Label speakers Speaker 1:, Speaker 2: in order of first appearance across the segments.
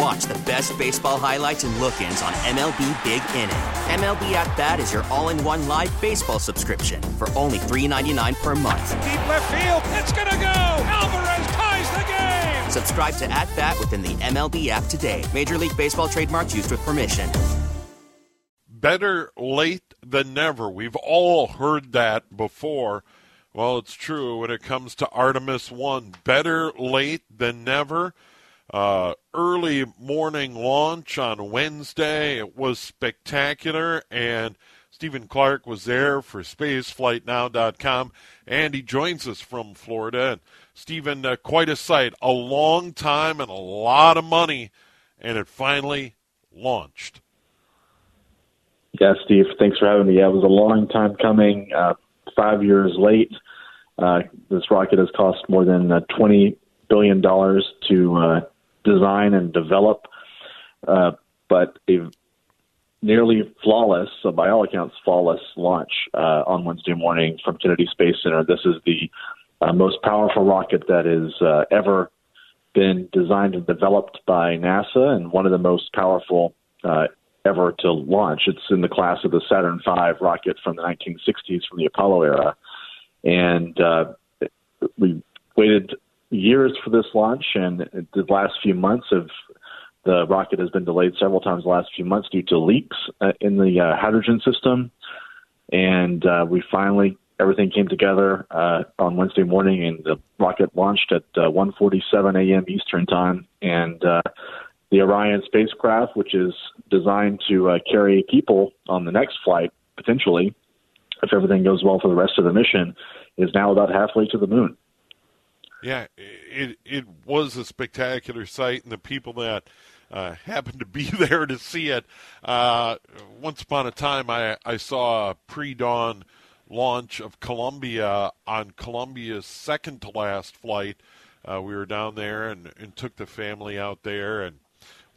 Speaker 1: And watch the best baseball highlights and look ins on MLB Big Inning. MLB At Bat is your all in one live baseball subscription for only $3.99 per month.
Speaker 2: Deep left field, it's going to go. Alvarez ties the game.
Speaker 1: Subscribe to At Bat within the MLB app today. Major League Baseball trademarks used with permission.
Speaker 3: Better late than never. We've all heard that before. Well, it's true when it comes to Artemis 1. Better late than never. Uh, early morning launch on Wednesday. It was spectacular, and Stephen Clark was there for SpaceFlightNow.com, and he joins us from Florida. And Stephen, uh, quite a sight. A long time and a lot of money, and it finally launched.
Speaker 4: Yeah, Steve, thanks for having me. Yeah, it was a long time coming, uh, five years late. Uh, this rocket has cost more than uh, $20 billion to uh, design and develop, uh, but a nearly flawless, so by all accounts, flawless launch uh, on Wednesday morning from Kennedy Space Center. This is the uh, most powerful rocket that has uh, ever been designed and developed by NASA, and one of the most powerful uh, ever to launch. It's in the class of the Saturn V rocket from the 1960s, from the Apollo era, and uh, we waited years for this launch, and the last few months of the rocket has been delayed several times the last few months due to leaks uh, in the uh, hydrogen system. And uh, we finally everything came together uh, on Wednesday morning, and the rocket launched at uh, 1:47 a.m. Eastern time. And uh, the Orion spacecraft, which is designed to uh, carry people on the next flight, potentially, if everything goes well for the rest of the mission, is now about halfway to the moon.
Speaker 3: Yeah, it it was a spectacular sight, and the people that uh, happened to be there to see it. Uh, once upon a time, I I saw a pre-dawn launch of Columbia on Columbia's second to last flight. Uh, we were down there and, and took the family out there and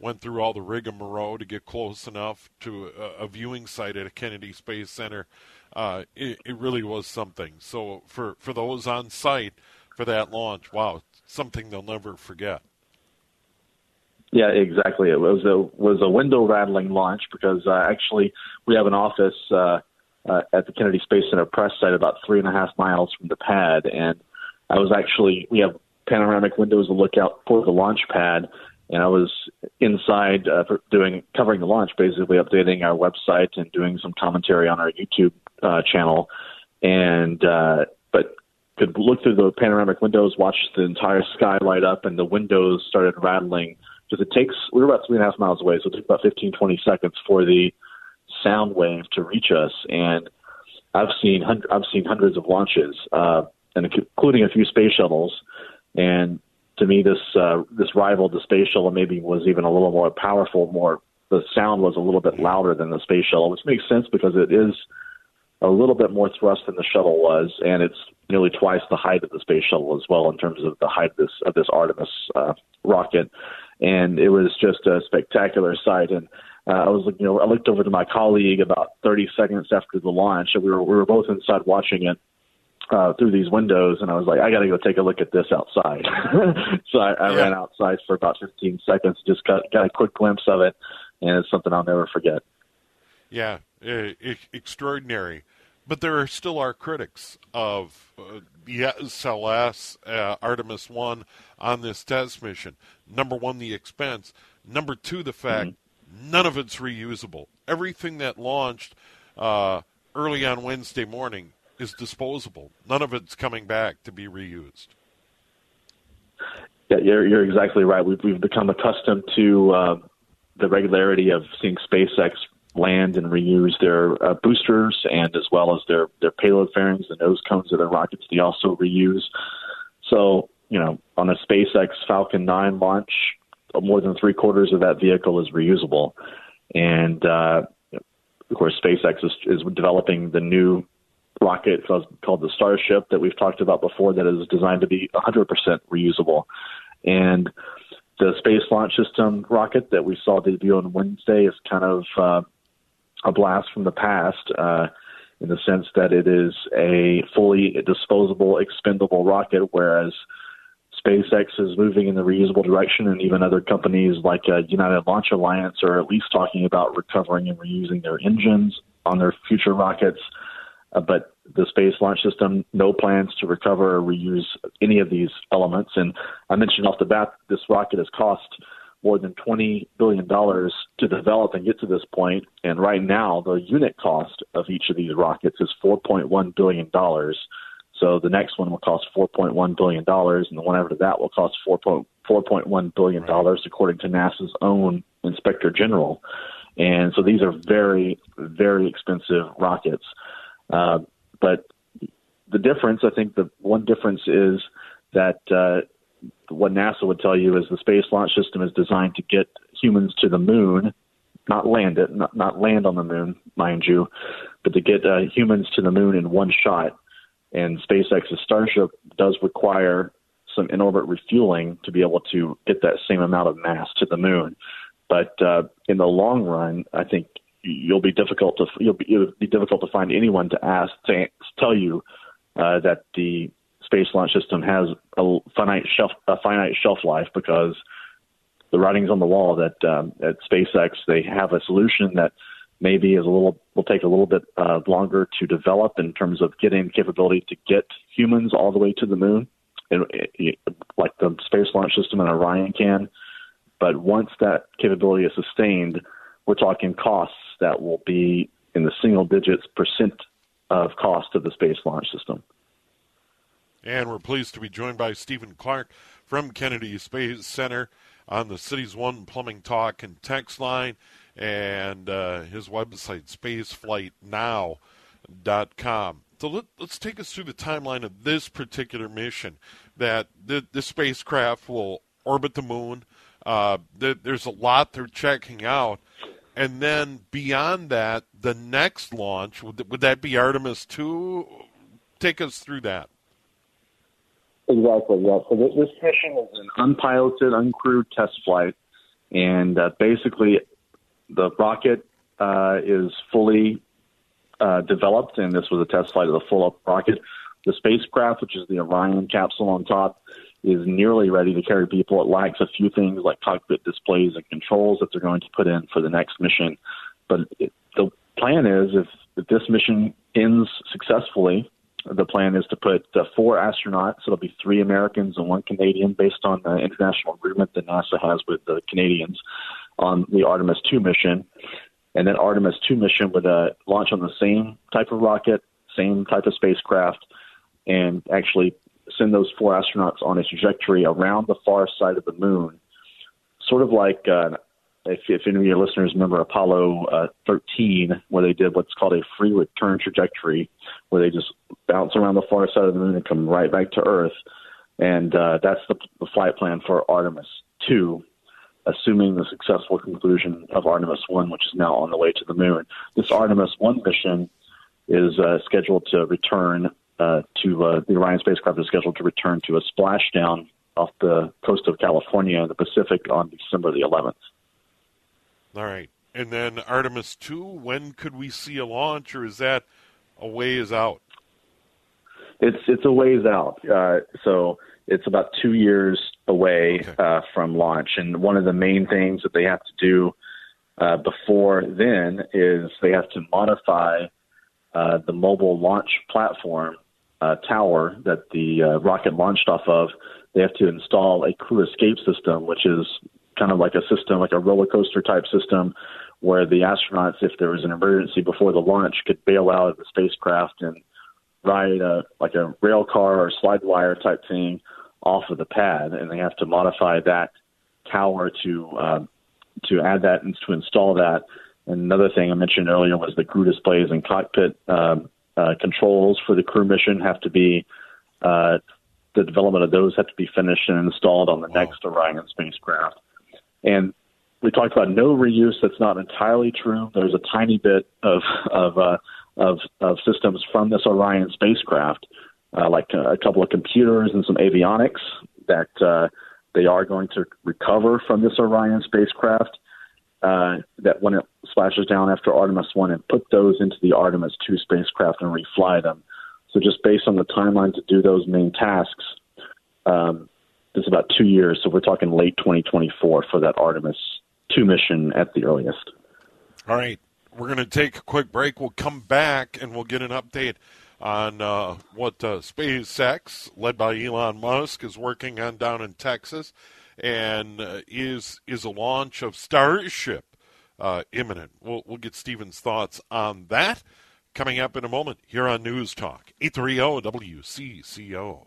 Speaker 3: went through all the rigmarole to get close enough to a, a viewing site at a Kennedy Space Center. Uh, it, it really was something. So for for those on site for that launch. Wow, something they'll never forget.
Speaker 4: Yeah, exactly. It was a was a window rattling launch because uh, actually we have an office uh, uh, at the Kennedy Space Center press site about three and a half miles from the pad, and I was actually we have panoramic windows to look out for the launch pad, and I was inside uh, doing covering the launch, basically updating our website and doing some commentary on our YouTube uh, channel, and uh, but could look through the panoramic windows, watch the entire sky light up, and the windows started rattling. Because it takes, we were about three and a half miles away, so it took about 15, 20 seconds for the sound wave to reach us. And I've seen, I've seen hundreds of launches, uh, and including a few space shuttles. And to me, this uh, this rivaled the space shuttle. Maybe was even a little more powerful. More, the sound was a little bit louder than the space shuttle, which makes sense because it is a little bit more thrust than the shuttle was, and it's nearly twice the height of the space shuttle as well in terms of the height of this of this Artemis uh, rocket. And it was just a spectacular sight. And uh, I was looking, you know, I looked over to my colleague about 30 seconds after the launch, and we were we were both inside watching it uh, through these windows, and I was like, I got to go take a look at this outside. so I, I yeah. ran outside for about 15 seconds, just got got a quick glimpse of it, and it's something I'll never forget.
Speaker 3: Yeah, extraordinary but there are still our critics of uh, SLS uh, Artemis 1 on this test mission. Number one, the expense. Number two, the fact mm-hmm. none of it's reusable. Everything that launched uh, early on Wednesday morning is disposable. None of it's coming back to be reused.
Speaker 4: you're, you're exactly right. We've, we've become accustomed to uh, the regularity of seeing SpaceX land and reuse their uh, boosters and as well as their, their payload fairings, the nose cones of their rockets, they also reuse. So, you know, on a SpaceX Falcon 9 launch, more than three quarters of that vehicle is reusable. And, uh, of course, SpaceX is, is developing the new rocket called the Starship that we've talked about before that is designed to be 100% reusable. And the Space Launch System rocket that we saw debut on Wednesday is kind of uh, a blast from the past uh, in the sense that it is a fully disposable, expendable rocket, whereas SpaceX is moving in the reusable direction, and even other companies like uh, United Launch Alliance are at least talking about recovering and reusing their engines on their future rockets. Uh, but the Space Launch System, no plans to recover or reuse any of these elements. And I mentioned off the bat, this rocket has cost more than $20 billion to develop and get to this point. And right now, the unit cost of each of these rockets is $4.1 billion. So the next one will cost $4.1 billion, and the one after that will cost $4.1 billion, right. according to NASA's own inspector general. And so these are very, very expensive rockets. Uh, but the difference, I think, the one difference is that uh, what NASA would tell you is the Space Launch System is designed to get humans to the moon, not land it, not, not land on the moon, mind you, but to get uh, humans to the moon in one shot. And SpaceX's Starship does require some in orbit refueling to be able to get that same amount of mass to the moon. But uh, in the long run, I think you'll be difficult to you'll be, it'll be difficult to find anyone to ask to tell you uh, that the space launch system has a finite shelf a finite shelf life because the writing's on the wall that um, at SpaceX they have a solution that maybe is a little will take a little bit uh, longer to develop in terms of getting capability to get humans all the way to the moon, and it, like the space launch system and Orion can. But once that capability is sustained, we're talking costs that will be in the single digits percent of cost of the Space Launch System.
Speaker 3: And we're pleased to be joined by Stephen Clark from Kennedy Space Center on the City's One Plumbing Talk and Text line and uh, his website, spaceflightnow.com. So let, us take us through the timeline of this particular mission that the, the spacecraft will orbit the moon. Uh, the, there's a lot they're checking out and then beyond that, the next launch would, would that be Artemis two? Take us through that.
Speaker 4: Exactly. Yeah. So this, mission is an unpiloted, uncrewed test flight, and uh, basically, the rocket uh, is fully uh, developed, and this was a test flight of the full-up rocket. The spacecraft, which is the Orion capsule on top, is nearly ready to carry people. It lacks a few things like cockpit displays and controls that they're going to put in for the next mission. But it, the plan is if, if this mission ends successfully, the plan is to put uh, four astronauts. It'll be three Americans and one Canadian, based on the international agreement that NASA has with the Canadians on the Artemis 2 mission. And then Artemis 2 mission would uh, launch on the same type of rocket, same type of spacecraft, and actually send those four astronauts on a trajectory around the far side of the moon, sort of like uh, if, if any of your listeners remember Apollo uh, 13, where they did what's called a free return trajectory, where they just bounce around the far side of the moon and come right back to Earth. And uh, that's the, the flight plan for Artemis 2, assuming the successful conclusion of Artemis 1, which is now on the way to the moon. This Artemis 1 mission is uh, scheduled to return uh, to uh, the Orion spacecraft is scheduled to return to a splashdown off the coast of California in the Pacific on December the 11th.
Speaker 3: All right. And then Artemis 2, when could we see a launch, or is that a ways out?
Speaker 4: It's it's a ways out. Uh, so it's about two years away okay. uh, from launch. And one of the main things that they have to do uh, before then is they have to modify uh, the mobile launch platform uh, tower that the uh, rocket launched off of, they have to install a crew escape system, which is kind of like a system, like a roller coaster type system, where the astronauts, if there was an emergency before the launch, could bail out of the spacecraft and ride a, like a rail car or slide wire type thing off of the pad, and they have to modify that tower to uh, to add that and to install that. And another thing I mentioned earlier was the crew displays and cockpit um, uh, controls for the crew mission have to be uh, the development of those have to be finished and installed on the wow. next Orion spacecraft. And we talked about no reuse. That's not entirely true. There's a tiny bit of of uh, of, of systems from this Orion spacecraft, uh, like a, couple of computers and some avionics that uh, they are going to recover from this Orion spacecraft. Uh, that when it splashes down after Artemis 1 and put those into the Artemis 2 spacecraft and refly them. So, just based on the timeline to do those main tasks, um, it's about two years. So, we're talking late 2024 for that Artemis 2 mission at the earliest.
Speaker 3: All right. We're going to take a quick break. We'll come back and we'll get an update on uh, what uh, SpaceX, led by Elon Musk, is working on down in Texas, and uh, is is a launch of Starship uh, imminent. We'll we'll get Stephen's thoughts on that coming up in a moment here on News Talk eight three zero WCCO.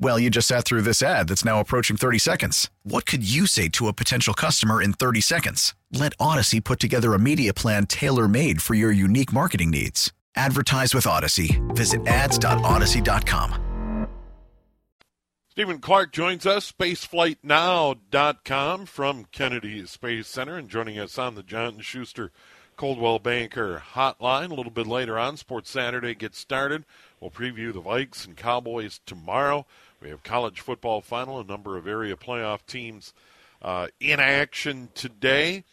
Speaker 5: Well, you just sat through this ad that's now approaching 30 seconds. What could you say to a potential customer in 30 seconds? Let Odyssey put together a media plan tailor made for your unique marketing needs. Advertise with Odyssey. Visit ads.odyssey.com.
Speaker 3: Stephen Clark joins us, spaceflightnow.com from Kennedy Space Center, and joining us on the John Schuster Coldwell Banker hotline. A little bit later on, Sports Saturday gets started. We'll preview the Vikes and Cowboys tomorrow. We have college football final, a number of area playoff teams uh, in action today.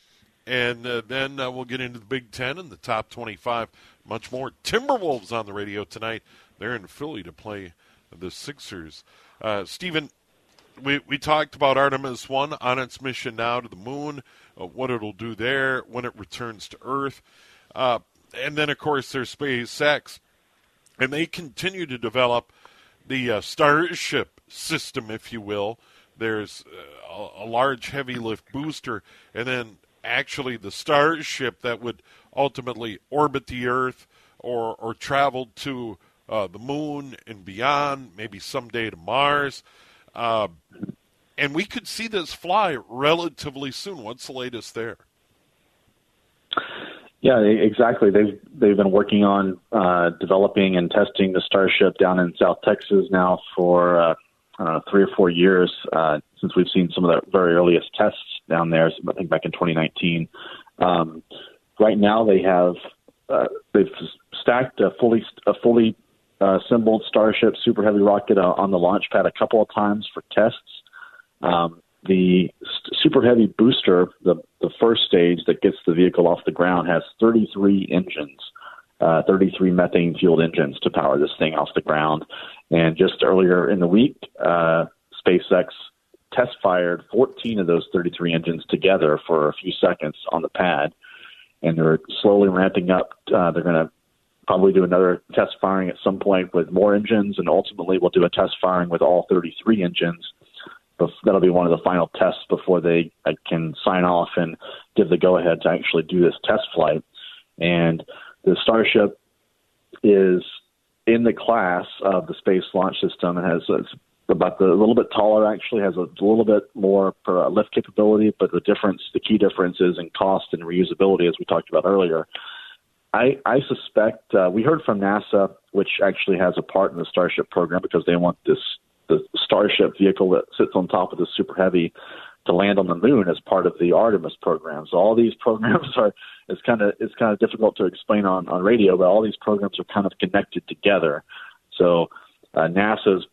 Speaker 3: And uh, then uh, we'll get into the Big Ten and the top 25. Much more. Timberwolves on the radio tonight. They're in Philly to play the Sixers. Uh, Stephen, we, we talked about Artemis 1 on its mission now to the moon, uh, what it'll do there when it returns to Earth. Uh, and then, of course, there's SpaceX. And they continue to develop the uh, Starship system, if you will. There's uh, a, a large heavy lift booster, and then actually the Starship that would ultimately orbit the Earth or, or travel to uh, the moon and beyond, maybe someday to Mars. Uh, and we could see this fly relatively soon. What's the latest there?
Speaker 4: Yeah, exactly. They've they've been working on uh, developing and testing the Starship down in South Texas now for uh, uh, three or four years. Uh, since we've seen some of the very earliest tests down there. I think back in 2019. Um, right now, they have uh, they've stacked a fully a fully uh, assembled Starship Super Heavy rocket uh, on the launch pad a couple of times for tests. Um, the Super Heavy booster, the the first stage that gets the vehicle off the ground, has 33 engines, uh, 33 methane fueled engines to power this thing off the ground. And just earlier in the week, uh, SpaceX test fired 14 of those 33 engines together for a few seconds on the pad, and they're slowly ramping up. Uh, they're going to probably do another test firing at some point with more engines, and ultimately we'll do a test firing with all 33 engines. That'll be one of the final tests before they uh, can sign off and give the go ahead to actually do this test flight. And the Starship is in the class of the Space Launch System and has about the, a little bit taller actually has a little bit more uh, lift capability but the difference the key difference is in cost and reusability as we talked about earlier i i suspect uh, we heard from nasa which actually has a part in the starship program because they want this the starship vehicle that sits on top of the super heavy to land on the moon as part of the artemis program. So all these programs are it's kind of it's kind of difficult to explain on on radio but all these programs are kind of connected together. So uh, NASA's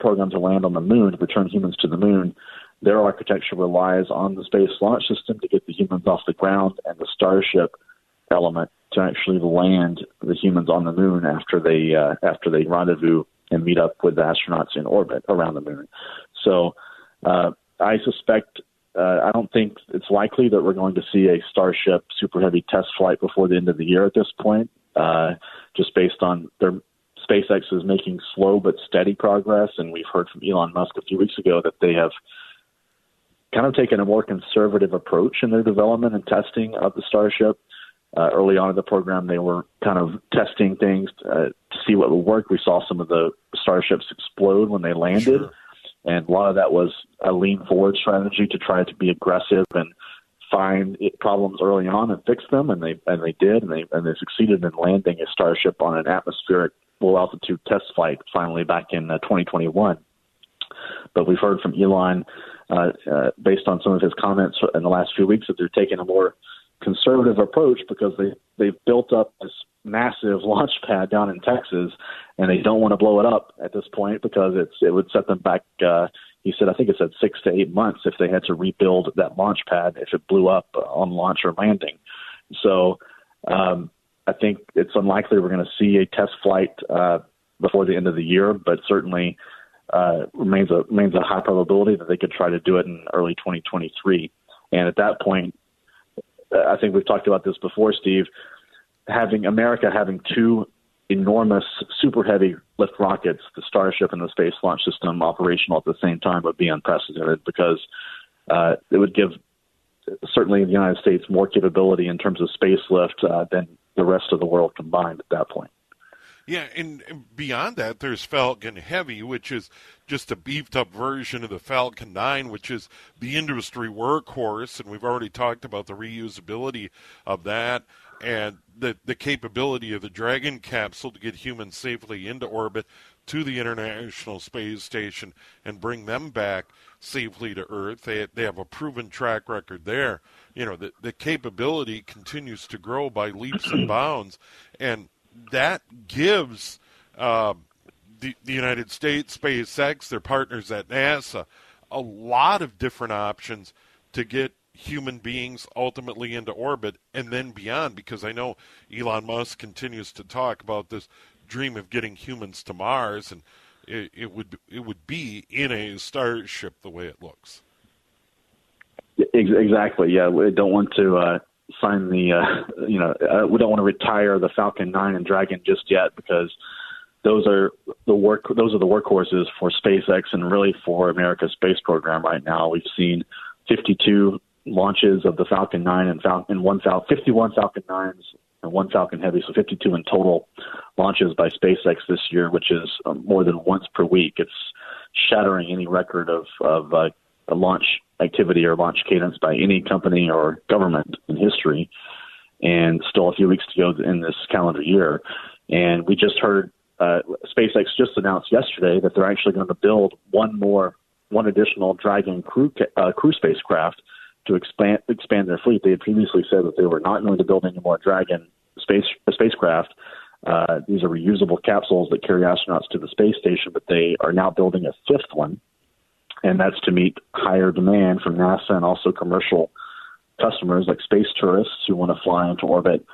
Speaker 4: program to land on the moon, to return humans to the moon, their architecture relies on the Space Launch System to get the humans off the ground and the Starship element to actually land the humans on the moon after they uh, after they rendezvous and meet up with the astronauts in orbit around the moon. So uh, I suspect uh, I don't think it's likely that we're going to see a Starship Super Heavy test flight before the end of the year at this point, uh, just based on their SpaceX is making slow but steady progress, and we've heard from Elon Musk a few weeks ago that they have kind of taken a more conservative approach in their development and testing of the Starship. Uh, early on in the program, they were kind of testing things uh, see what would work. We saw some of the Starships explode when they landed, sure. and a lot of that was a lean forward strategy to try to be aggressive and find it, problems early on and fix them, and they and they did, and they and they succeeded in landing a Starship on an atmospheric low altitude test flight finally back in uh, 2021. But we've heard from Elon, uh, uh, based on some of his comments in the last few weeks, that they're taking a more conservative approach because they they've built up this massive launch pad down in Texas, and they don't want to blow it up at this point because it's it would set them back. Uh, he said, I think it said six to eight months if they had to rebuild that launch pad if it blew up on launch or landing. So um, I think it's unlikely we're going to see a test flight uh, before the end of the year, but certainly uh, remains a remains a high probability that they could try to do it in early 2023. And at that point, uh, I think we've talked about this before, Steve. Having America having two enormous, super heavy lift rockets, the Starship and the Space Launch System, operational at the same time would be unprecedented because uh, it would give certainly the United States more capability in terms of space lift uh, than the rest of the world combined at that point.
Speaker 3: Yeah, and beyond that, there's Falcon Heavy, which is just a beefed up version of the Falcon 9, which is the industry workhorse. And we've already talked about the reusability of that and the, the capability of the Dragon capsule to get humans safely into orbit to the International Space Station and bring them back safely to Earth. They, they have a proven track record there you know the the capability continues to grow by leaps and bounds, and that gives uh, the the United States, SpaceX, their partners at NASA, a lot of different options to get human beings ultimately into orbit and then beyond. Because I know Elon Musk continues to talk about this dream of getting humans to Mars, and it, it would it would be in a starship the way it looks.
Speaker 4: Exactly. Yeah, we don't want to uh, sign the. Uh, you know, uh, we don't want to retire the Falcon 9 and Dragon just yet because those are the work. Those are the workhorses for SpaceX and really for America's space program right now. We've seen 52 launches of the Falcon 9 and Falcon and one Falcon, 51 Falcon 9s and one Falcon Heavy, so 52 in total launches by SpaceX this year, which is um, more than once per week. It's shattering any record of of uh, a launch activity or launch cadence by any company or government in history, and still a few weeks to go in this calendar year. And we just heard uh, SpaceX just announced yesterday that they're actually going to build one more one additional Dragon crew uh, crew spacecraft to expand expand their fleet. They had previously said that they were not going to build any more Dragon space spacecraft. Uh, these are reusable capsules that carry astronauts to the space station, but they are now building a fifth one, and that's to meet higher demand from NASA and also commercial customers like space tourists who want to fly into orbit.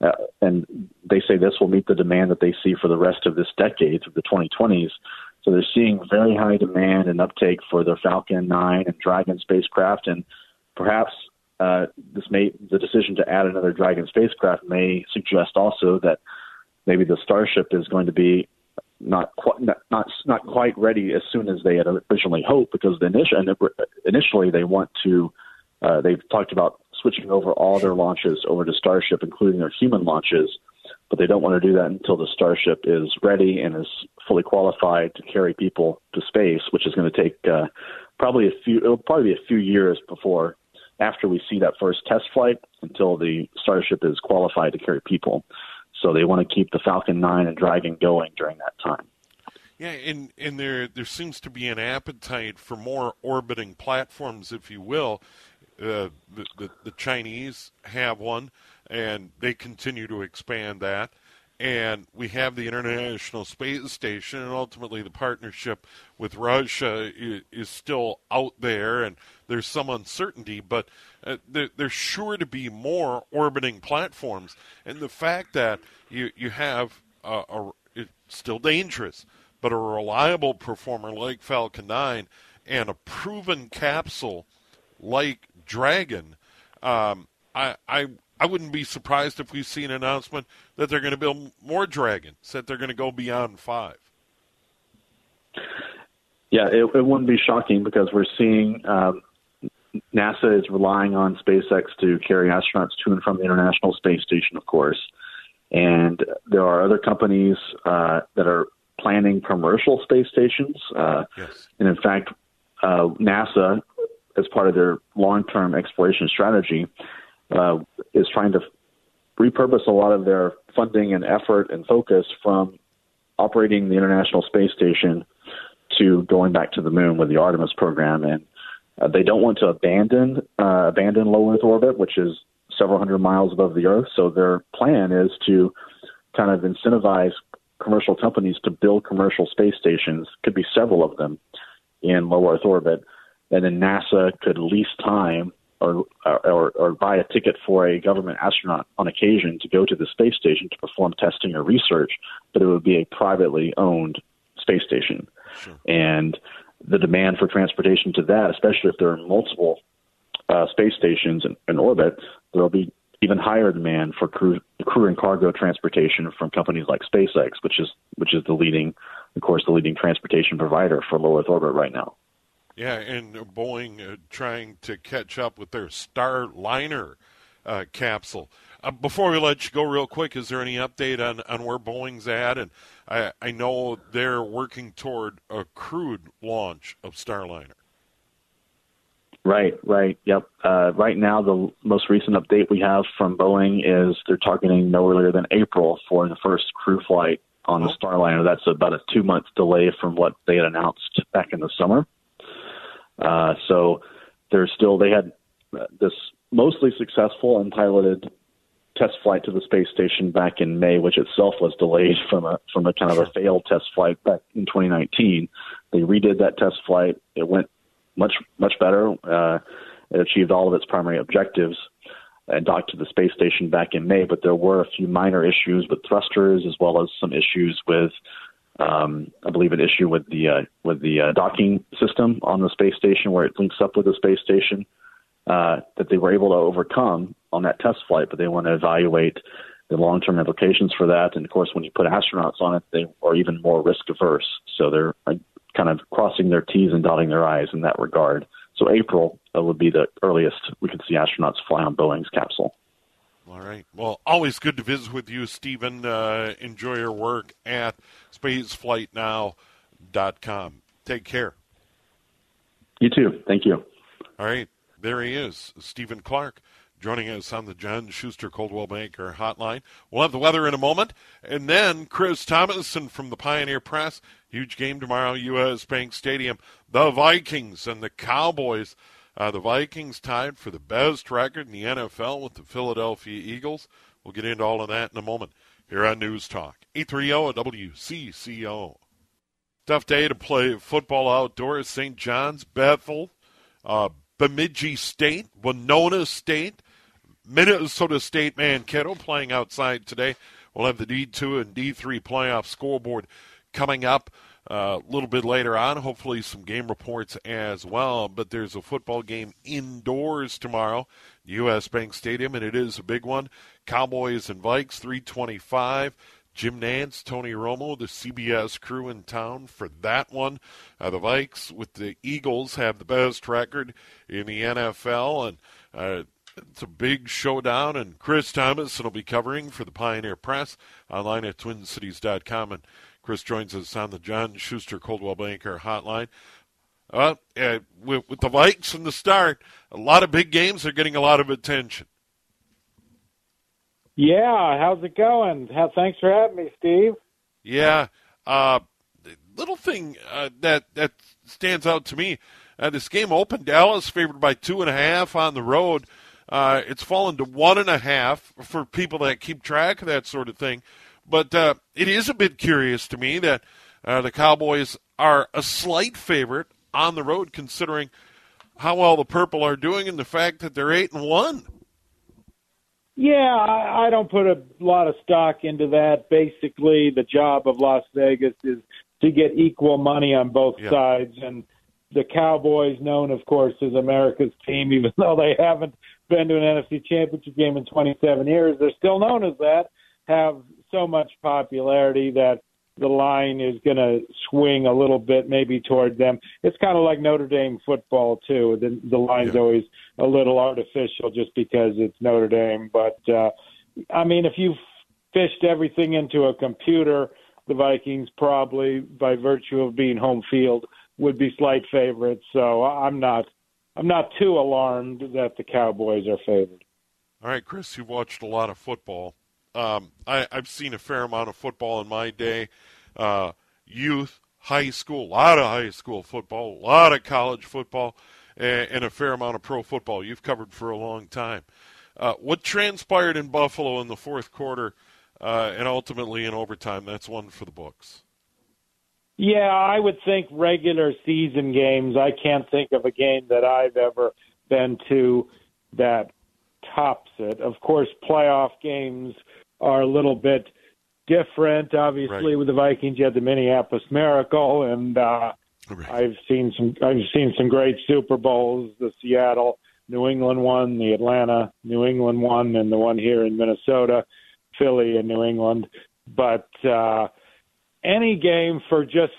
Speaker 4: Uh, and they say this will meet the demand that they see for the rest of this decade, through the 2020s. So they're seeing very high demand and uptake for their Falcon 9 and Dragon spacecraft, and perhaps uh, this may the decision to add another Dragon spacecraft may suggest also that maybe the Starship is going to be not quite not, not not quite ready as soon as they had originally hoped because the initial initially they want to uh, they've talked about switching over all their launches over to Starship, including their human launches, but they don't want to do that until the Starship is ready and is fully qualified to carry people to space, which is going to take uh, probably a few. It'll probably be a few years before after we see that first test flight until the Starship is qualified to carry people. So they want to keep the Falcon 9 and Dragon going during that time.
Speaker 3: Yeah, and, and there there seems to be an appetite for more orbiting platforms, if you will. Uh, the, the, the Chinese have one, and they continue to expand that and we have the International Space Station, and ultimately the partnership with Russia is, is still out there, and there's some uncertainty, but uh, there, there's sure to be more orbiting platforms, and the fact that you you have a, a it's still dangerous, but a reliable performer like Falcon 9 and a proven capsule like Dragon. Um, I, I I wouldn't be surprised if we see an announcement that they're going to build more dragons, that they're going to go beyond five.
Speaker 4: Yeah, it, it wouldn't be shocking because we're seeing um, NASA is relying on SpaceX to carry astronauts to and from the International Space Station, of course. And there are other companies uh, that are planning commercial space stations. Uh,
Speaker 3: yes.
Speaker 4: And in fact, uh, NASA, as part of their long term exploration strategy, uh, is trying to repurpose a lot of their funding and effort and focus from operating the International Space Station to going back to the moon with the Artemis program. And uh, they don't want to abandon uh, abandon low Earth orbit, which is several hundred miles above the Earth. So their plan is to kind of incentivize commercial companies to build commercial space stations. Could be several of them in low Earth orbit, and then NASA could lease time or, or, or buy a ticket for a government astronaut on occasion to go to the space station to perform testing or research, but it would be a privately owned space station. Sure. And the demand for transportation to that, especially if there are multiple uh, space stations in, in orbit, there will be even higher demand for crew, crew and cargo transportation from companies like SpaceX, which is which is the leading, of course, the leading transportation provider for low Earth orbit right now.
Speaker 3: Yeah, and Boeing uh, trying to catch up with their Starliner uh, capsule. Uh, before we let you go, real quick, is there any update on, on where Boeing's at? And I, I know they're working toward a crewed launch of Starliner.
Speaker 4: Right, right, yep. Uh, right now, the most recent update we have from Boeing is they're targeting no earlier than April for the first crew flight on the oh. Starliner. That's about a two month delay from what they had announced back in the summer. Uh, so there's still they had this mostly successful unpiloted test flight to the space station back in May, which itself was delayed from a from a kind of a failed test flight back in 2019. They redid that test flight. It went much much better. Uh, it achieved all of its primary objectives and docked to the space station back in May. But there were a few minor issues with thrusters, as well as some issues with um, I believe, an issue with the uh, with the uh, docking system on the space station where it links up with the space station uh, that they were able to overcome on that test flight. But they want to evaluate the long term implications for that. And of course, when you put astronauts on it, they are even more risk averse. So they're uh, kind of crossing their T's and dotting their I's in that regard. So April uh, would be the earliest we could see astronauts fly on Boeing's capsule.
Speaker 3: All right. Well, always good to visit with you, Stephen. Uh, enjoy your work at spaceflightnow.com. Take care.
Speaker 4: You too. Thank you.
Speaker 3: All right. There he is, Stephen Clark. joining us on the John Schuster Coldwell Banker Hotline. We'll have the weather in a moment, and then Chris Tomasson from the Pioneer Press. Huge game tomorrow, U.S. Bank Stadium. The Vikings and the Cowboys. Uh, the Vikings tied for the best record in the NFL with the Philadelphia Eagles. We'll get into all of that in a moment here on News Talk. 830 WCCO. Tough day to play football outdoors. St. John's, Bethel, uh, Bemidji State, Winona State, Minnesota State Mankato playing outside today. We'll have the D2 and D3 playoff scoreboard coming up a little bit later on. Hopefully, some game reports as well. But there's a football game indoors tomorrow, U.S. Bank Stadium, and it is a big one. Cowboys and Vikes, 325. Jim Nantz, Tony Romo, the CBS crew in town for that one. Uh, the Vikes with the Eagles have the best record in the NFL, and uh, it's a big showdown. And Chris Tomasson will be covering for the Pioneer Press online at TwinCities.com. And Chris joins us on the John Schuster Coldwell Banker Hotline. Uh, uh, with, with the Vikes from the start, a lot of big games are getting a lot of attention.
Speaker 6: Yeah, how's it going? How, thanks for having me, Steve.
Speaker 3: Yeah, uh, little thing uh, that that stands out to me. Uh, this game opened Dallas favored by two and a half on the road. Uh, it's fallen to one and a half for people that keep track of that sort of thing. But uh, it is a bit curious to me that uh, the Cowboys are a slight favorite on the road, considering how well the Purple are doing and the fact that they're eight and one.
Speaker 6: Yeah, I, I don't put a lot of stock into that. Basically, the job of Las Vegas is to get equal money on both
Speaker 3: Yeah.
Speaker 6: sides, and the Cowboys, known of course as America's team, even though they haven't been to an NFC Championship game in 27 years, they're still known as that. Have so much popularity that the line is going to swing a little bit, maybe toward them. It's kind of like Notre Dame football too. The the line's
Speaker 3: Yeah.
Speaker 6: always a little artificial just because it's Notre Dame. But uh, I mean, if you fished everything into a computer, the Vikings probably, by virtue of being home field, would be slight favorites. So I'm not. I'm not too alarmed that the Cowboys are favored.
Speaker 3: All right, Chris, you've watched a lot of football. Um, I, I've seen a fair amount of football in my day. Uh, youth, high school, a lot of high school football, a lot of college football, and, and a fair amount of pro football. You've covered for a long time. Uh, what transpired in Buffalo in the fourth quarter uh, and ultimately in overtime, that's one for the books.
Speaker 6: Yeah, I would think regular season games. I can't think of a game that I've ever been to that tops it. Of course, playoff games are a little bit different. Obviously,
Speaker 3: Right.
Speaker 6: with the Vikings, you had the Minneapolis Miracle, and uh,
Speaker 3: Right.
Speaker 6: I've seen some. I've seen some great Super Bowls. The Seattle, New England one, the Atlanta, New England one, and the one here in Minnesota, Philly, and New England. But uh, any game for just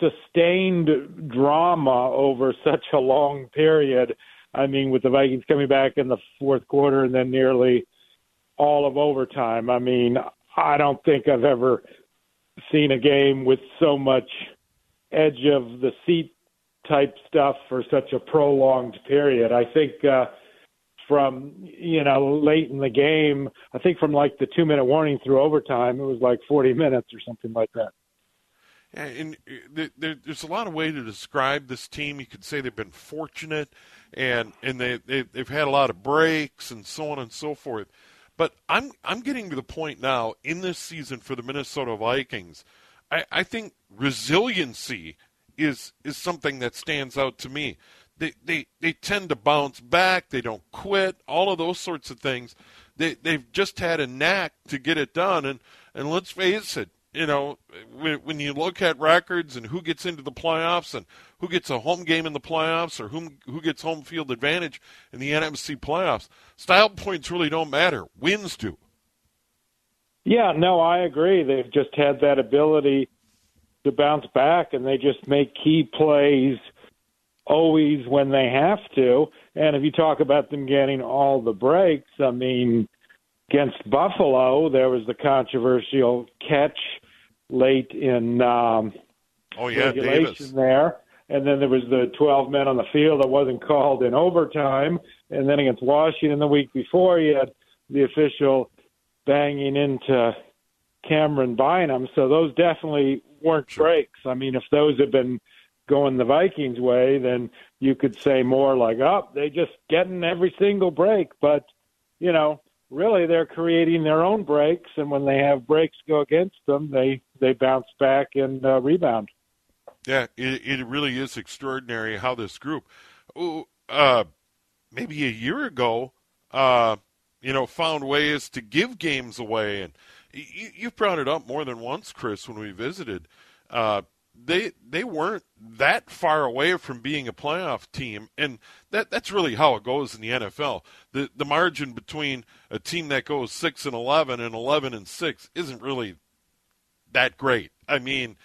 Speaker 6: sustained drama over such a long period. I mean, with the Vikings coming back in the fourth quarter and then nearly all of overtime. I mean, I don't think I've ever seen a game with so much edge of the seat type stuff for such a prolonged period. I think uh from you know late in the game, I think from like the 2 minute warning through overtime, it was like 40 minutes or something like that.
Speaker 3: And uh, there- there, there's a lot of way to describe this team. You could say they've been fortunate, and and they, they they've had a lot of breaks and so on and so forth. But I'm I'm getting to the point now in this season for the Minnesota Vikings. I, I think resiliency is is something that stands out to me. They they they tend to bounce back. They don't quit. All of those sorts of things. They they've just had a knack to get it done. And and let's face it, you know, when, when you look at records and who gets into the playoffs and who gets a home game in the playoffs or whom who gets home field advantage in the NFC playoffs, style points really don't matter. Wins do.
Speaker 6: Yeah, no, I agree. They've just had that ability to bounce back, and they just make key plays always when they have to. And if you talk about them getting all the breaks, I mean, against Buffalo, there was the controversial catch late in um,
Speaker 3: Oh yeah,
Speaker 6: regulation
Speaker 3: Davis.
Speaker 6: there. And then there was the 12 men on the field that wasn't called in overtime. and then against Washington the week before, you had the official banging into Camryn Bynum. So those definitely weren't sure. breaks. I mean, if those had been going the Vikings' way, then you could say more like, "Oh, they just getting every single break." But you know, really, they're creating their own breaks, and when they have breaks go against them, they they bounce back and uh, rebound.
Speaker 3: Yeah, it, it really is extraordinary how this group, uh, maybe a year ago, uh, you know, found ways to give games away. And you, you've brought it up more than once, Chris, when we visited. Uh, they they weren't that far away from being a playoff team, and that that's really how it goes in the NFL. the The margin between a team that goes six and eleven and eleven and six isn't really that great. I mean,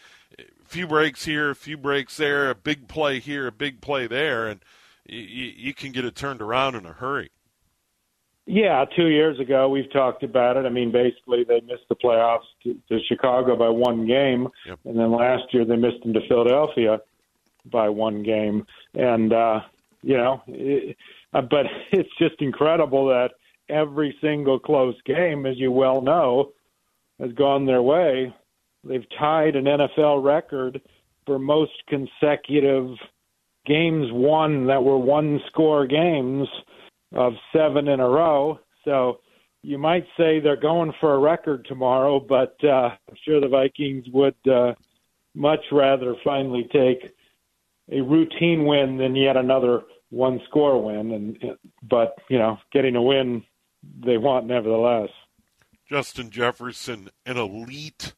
Speaker 3: few breaks here, a few breaks there, a big play here, a big play there, and you, you can get it turned around in a hurry.
Speaker 6: Yeah, two years ago we've talked about it. I mean, basically they missed the playoffs to, to Chicago by one game, yep. and then last year they missed them to Philadelphia by one game. And uh, you know, it, uh, but it's just incredible that every single close game, as you well know, has gone their way. They've tied an NFL record for most consecutive games won that were one score games of seven in a row. So you might say they're going for a record tomorrow, but uh, I'm sure the Vikings would uh, much rather finally take a routine win than yet another one score win. And but you know, getting a win they want nevertheless.
Speaker 3: Justin Jefferson, an elite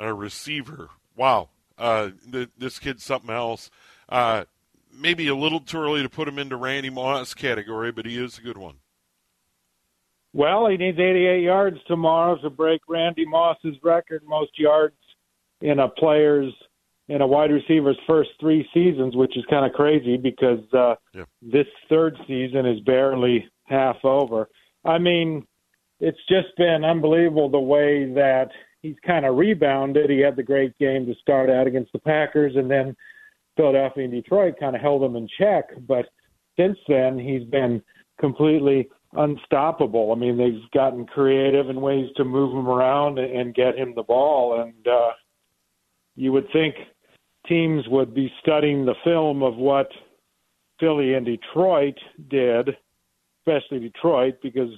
Speaker 3: uh, receiver. Wow, uh, th- this kid's something else. Uh, maybe a little too early to put him into Randy Moss category, but he is a good one.
Speaker 6: Well, he needs 88 yards tomorrow to break Randy Moss's record, most yards in a player's in a wide receiver's first three seasons, which is kind of crazy because uh, yeah. this third season is barely half over. I mean, it's just been unbelievable the way that he's kind of rebounded. He had the great game to start out against the Packers, and then Philadelphia and Detroit kind of held him in check. But since then, he's been completely unstoppable. I mean, they've gotten creative in ways to move him around and get him the ball. And uh, you would think teams would be studying the film of what Philly and Detroit did, especially Detroit, because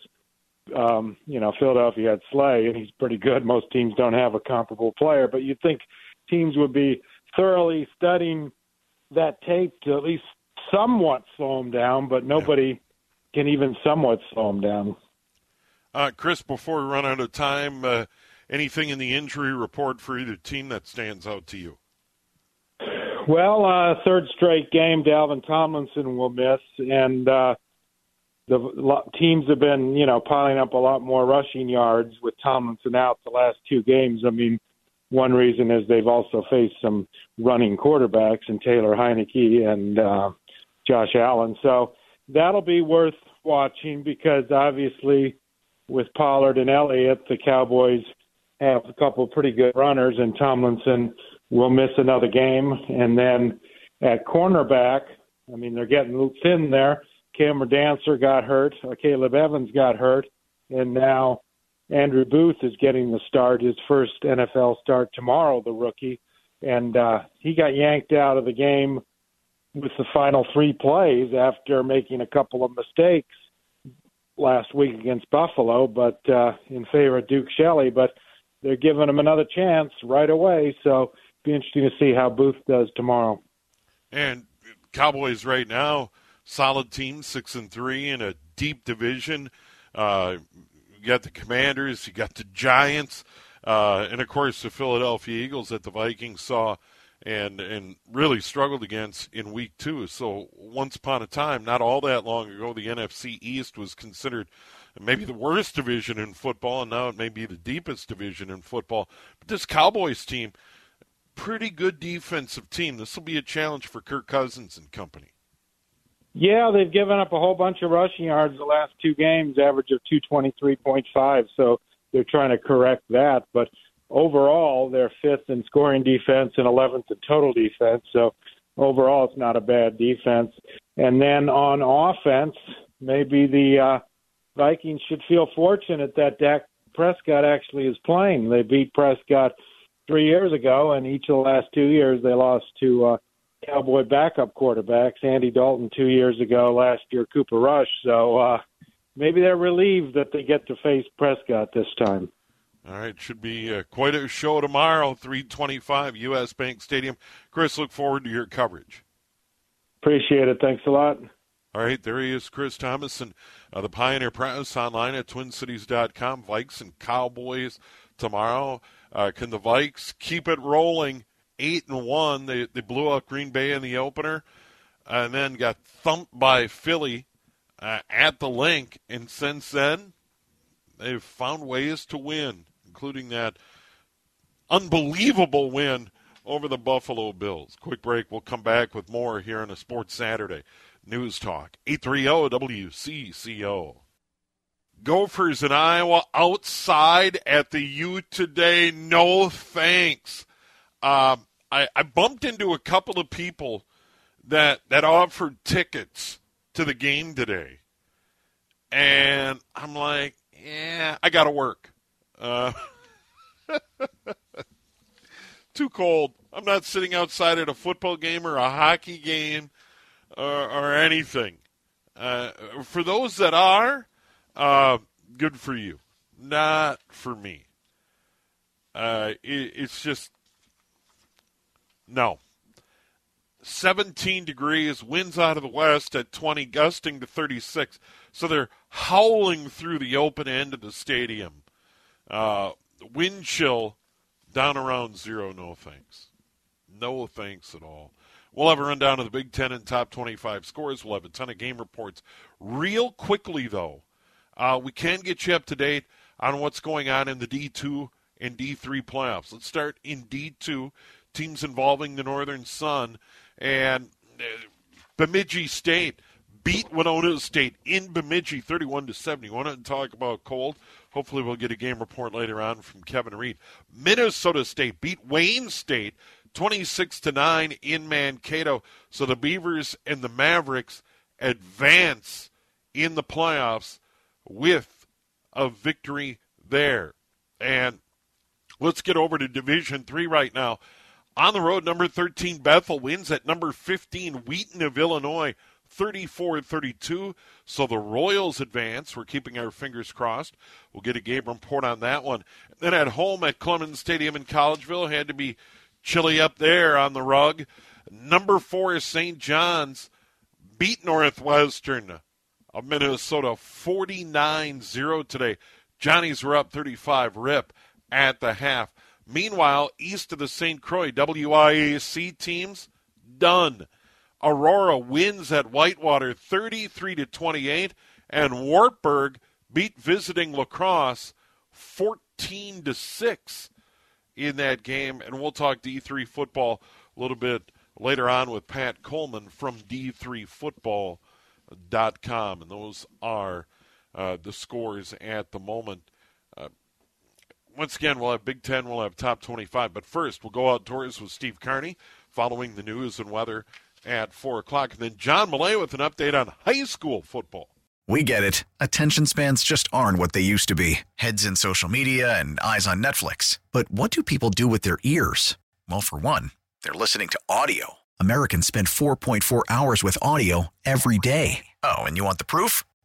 Speaker 6: um, you know Philadelphia had Slay and he's pretty good. Most teams don't have a comparable player, but you'd think teams would be thoroughly studying that tape to at least somewhat slow him down, but nobody yeah. can even somewhat slow him down.
Speaker 3: Uh, Chris, before we run out of time, uh, anything in the injury report for either team that stands out to you?
Speaker 6: Well, uh, third straight game, Dalvin Tomlinson will miss, and uh, the teams have been, you know, piling up a lot more rushing yards with Tomlinson out the last two games. I mean, one reason is they've also faced some running quarterbacks in Taylor Heinicke and uh, Josh Allen. So that'll be worth watching because obviously with Pollard and Elliott, the Cowboys have a couple of pretty good runners, and Tomlinson will miss another game. And then at cornerback, I mean, they're getting thin there. Cameron Dantzler got hurt. Caleb Evans got hurt. And now Andrew Booth is getting the start, his first NFL start tomorrow, the rookie, and uh, he got yanked out of the game with the final three plays after making a couple of mistakes last week against Buffalo, but uh, in favor of Duke Shelley. But they're giving him another chance right away, so be interesting to see how Booth does tomorrow.
Speaker 3: And Cowboys right now, solid team, six and three in a deep division. Uh, you got the Commanders, you got the Giants, uh, and of course the Philadelphia Eagles that the Vikings saw and and really struggled against in week two. So once upon a time, not all that long ago, the NFC East was considered maybe the worst division in football, and now it may be the deepest division in football. But this Cowboys team, pretty good defensive team. This will be a challenge for Kirk Cousins and company.
Speaker 6: Yeah, they've given up a whole bunch of rushing yards the last two games, average of 223.5. So they're trying to correct that. But overall, they're fifth in scoring defense and 11th in total defense. So overall, it's not a bad defense. And then on offense, maybe the uh, Vikings should feel fortunate that Dak Prescott actually is playing. They beat Prescott three years ago, and each of the last two years they lost to uh, Cowboy backup quarterbacks. Andy Dalton two years ago, last year Cooper Rush. So uh, maybe they're relieved that they get to face Prescott this time.
Speaker 3: All right, should be uh, quite a show tomorrow, 325 U.S. Bank Stadium. Chris, look forward to your coverage.
Speaker 6: Appreciate it. Thanks a lot.
Speaker 3: All right, there he is, Chris Tomasson, and uh, the Pioneer Press online at twincities.com. Vikes and Cowboys tomorrow. Uh, can the Vikes keep it rolling? Eight and one. They they blew out Green Bay in the opener, and then got thumped by Philly uh, at the Linc. And since then, they've found ways to win, including that unbelievable win over the Buffalo Bills. Quick break. We'll come back with more here on a Sports Saturday News Talk 830 WCCO. Gophers in Iowa outside at the U today. No thanks. Um, I, I bumped into a couple of people that that offered tickets to the game today, and I'm like, yeah, I got to work. Uh, too cold. I'm not sitting outside at a football game or a hockey game or, or anything. Uh, for those that are, uh, good for you. Not for me. Uh, it, it's just no. 17 degrees, winds out of the west at 20, gusting to 36. So they're howling through the open end of the stadium. Uh, wind chill down around zero, no thanks. No thanks at all. We'll have a rundown of the Big Ten and top 25 scores. We'll have a ton of game reports. Real quickly, though, uh, we can get you up to date on what's going on in the D2 and D3 playoffs. Let's start in D2, teams involving the Northern Sun. And uh, Bemidji State beat Winona State in Bemidji 31 to 70. Want to talk about cold? Hopefully, we'll get a game report later on from Kevin Reed. Minnesota State beat Wayne State 26 to 9 in Mankato. So the Beavers and the Mavericks advance in the playoffs with a victory there. And let's get over to Division 3 right now. On the road, number 13 Bethel wins at number 15 Wheaton of Illinois 34 32. So the Royals advance. We're keeping our fingers crossed. We'll get a game report on that one. Then at home at Clemens Stadium in Collegeville, had to be chilly up there on the rug. Number four is St. John's beat Northwestern of Minnesota 49 0 today. Johnnies were up 35 rip at the half. Meanwhile, east of the St. Croix WIAC teams, done. Aurora wins at Whitewater 33 to 28, and Wartburg beat visiting La Crosse 14 to 6 in that game. And we'll talk D3 football a little bit later on with Pat Coleman from D3Football.com. And those are uh, the scores at the moment. Once again, we'll have Big Ten, we'll have top 25. But first, we'll go outdoors with Steve Carney following the news and weather at 4 o'clock. And then John Millea with an update on high school football.
Speaker 5: We get it. Attention spans just aren't what they used to be heads in social media and eyes on Netflix. But what do people do with their ears? Well, for one, they're listening to audio. Americans spend 4.4 hours with audio every day. Oh, and you want the proof?